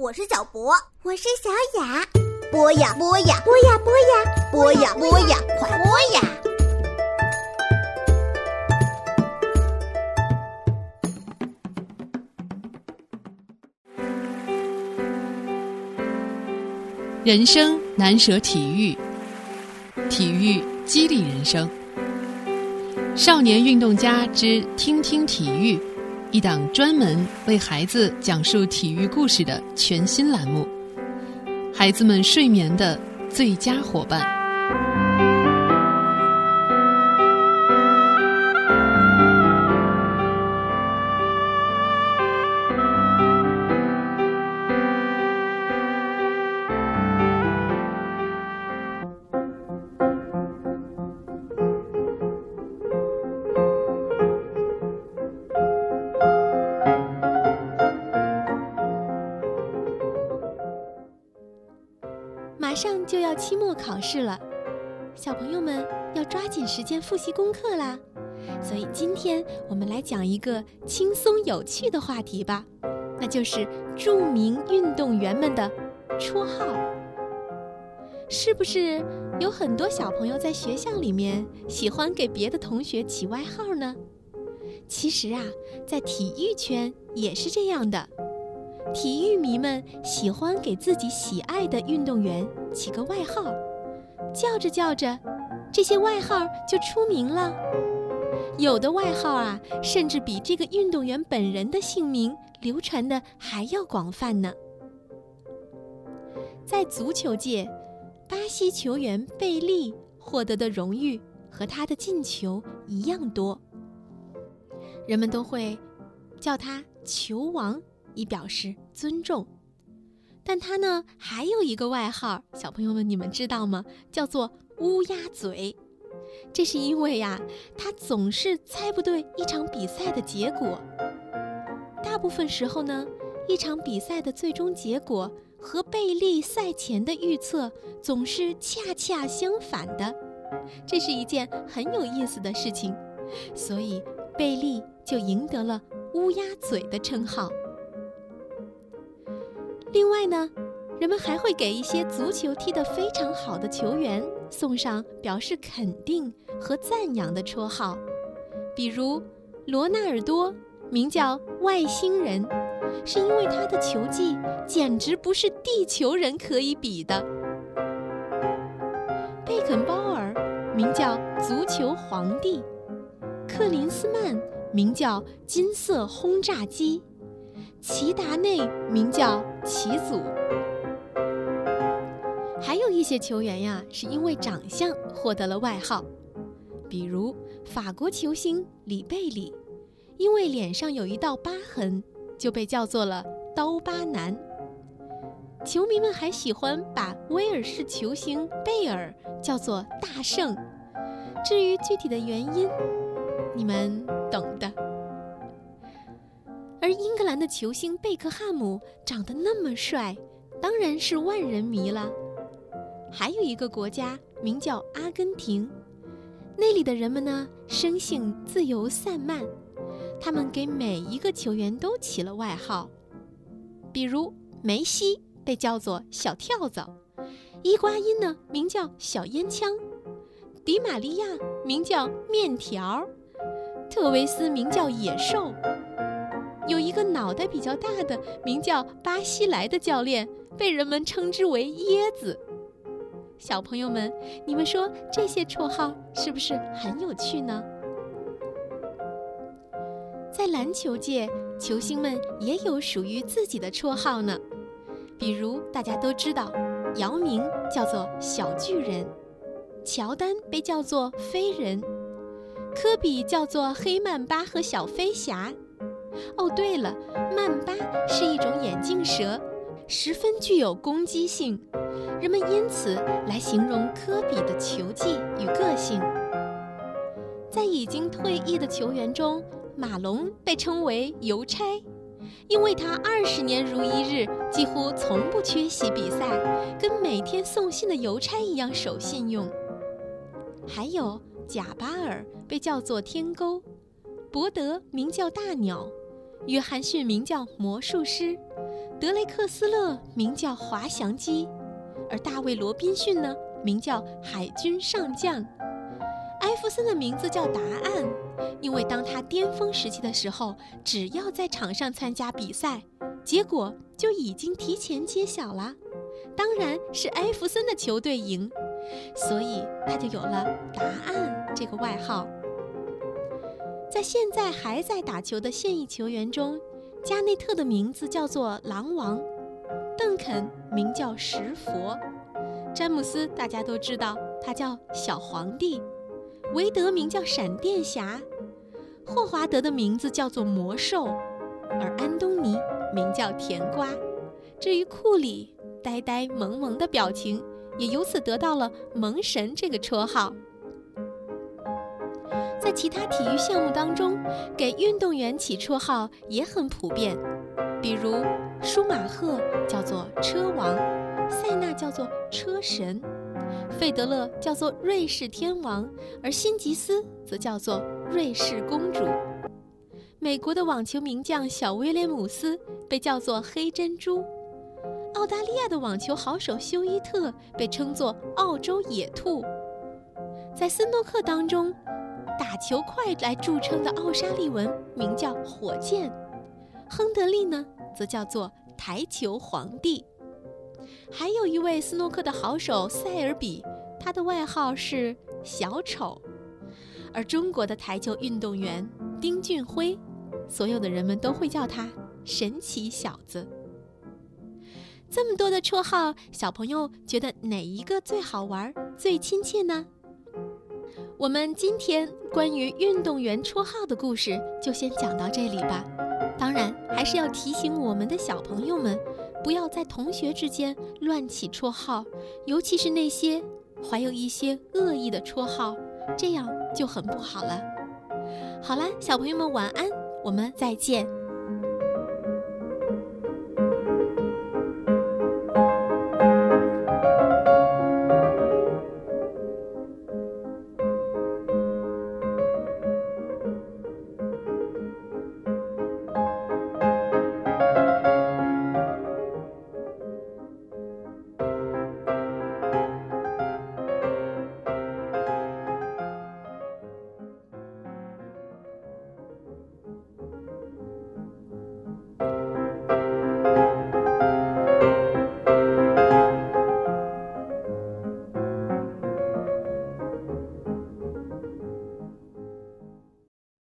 我是小博，我是小雅。播呀播呀，播呀播呀，播呀播呀，快播呀！人生难舍体育，体育激励人生。少年运动家之听听体育，一档专门为孩子讲述体育故事的全新栏目，孩子们睡眠的最佳伙伴。就要期末考试了，小朋友们要抓紧时间复习功课啦。所以今天我们来讲一个轻松有趣的话题吧，那就是著名运动员们的绰号。是不是有很多小朋友在学校里面喜欢给别的同学起外号呢？其实啊，在体育圈也是这样的。体育迷们喜欢给自己喜爱的运动员起个外号，叫着叫着，这些外号就出名了。有的外号啊，甚至比这个运动员本人的姓名流传的还要广泛呢。在足球界，巴西球员贝利获得的荣誉和他的进球一样多，人们都会叫他“球王”。以表示尊重，但他呢还有一个外号，小朋友们你们知道吗？叫做乌鸦嘴。这是因为呀，他总是猜不对一场比赛的结果。大部分时候呢，一场比赛的最终结果和贝利赛前的预测总是恰恰相反的。这是一件很有意思的事情，所以贝利就赢得了乌鸦嘴的称号。另外呢，人们还会给一些足球踢得非常好的球员送上表示肯定和赞扬的绰号，比如罗纳尔多名叫“外星人”，是因为他的球技简直不是地球人可以比的；贝肯鲍尔名叫“足球皇帝”，克林斯曼名叫“金色轰炸机”。齐达内名叫齐祖，还有一些球员呀，是因为长相获得了外号，比如法国球星里贝里，因为脸上有一道疤痕，就被叫做了“刀疤男”。球迷们还喜欢把威尔士球星贝尔叫做“大圣”，至于具体的原因，你们懂的。而英格兰的球星贝克汉姆长得那么帅，当然是万人迷了。还有一个国家名叫阿根廷，那里的人们呢，生性自由散漫，他们给每一个球员都起了外号，比如梅西被叫做小跳蚤，伊瓜因呢名叫小烟枪，迪玛利亚名叫面条，特维斯名叫野兽。有一个脑袋比较大的，名叫巴西莱的教练，被人们称之为椰子。小朋友们，你们说这些绰号是不是很有趣呢？在篮球界，球星们也有属于自己的绰号呢。比如大家都知道，姚明叫做小巨人，乔丹被叫做飞人，科比叫做黑曼巴和小飞侠。哦，对了，曼巴是一种眼镜蛇，十分具有攻击性，人们因此来形容科比的球技与个性。在已经退役的球员中，马龙被称为“邮差”，因为他二十年如一日，几乎从不缺席比赛，跟每天送信的邮差一样守信用。还有贾巴尔被叫做“天钩”，伯德名叫“大鸟”。约翰逊名叫魔术师，德雷克斯勒名叫滑翔机，而大卫·罗宾逊呢，名叫海军上将。艾弗森的名字叫答案，因为当他巅峰时期的时候，只要在场上参加比赛，结果就已经提前揭晓了，当然是艾弗森的球队赢，所以他就有了“答案”这个外号。在现在还在打球的现役球员中，加内特的名字叫做狼王，邓肯名叫石佛，詹姆斯大家都知道他叫小皇帝。韦德名叫闪电侠，霍华德的名字叫做魔兽，而安东尼名叫甜瓜。至于库里，呆呆萌萌的表情，也由此得到了“萌神”这个绰号。在其他体育项目当中，给运动员起绰号也很普遍，比如舒马赫叫做车王，塞纳叫做车神。费德勒叫做瑞士天王，而辛吉斯则叫做瑞士公主。美国的网球名将小威廉姆斯被叫做黑珍珠。澳大利亚的网球好手休伊特被称作澳洲野兔。在斯诺克当中，打球快来著称的奥沙利文名叫火箭，亨德利呢则叫做台球皇帝。还有一位斯诺克的好手塞尔比，他的外号是小丑。而中国的台球运动员丁俊晖，所有的人们都会叫他神奇小子。这么多的绰号，小朋友觉得哪一个最好玩、最亲切呢？我们今天关于运动员绰号的故事就先讲到这里吧。当然，还是要提醒我们的小朋友们。不要在同学之间乱起绰号，尤其是那些怀有一些恶意的绰号，这样就很不好了。好了，小朋友们晚安，我们再见。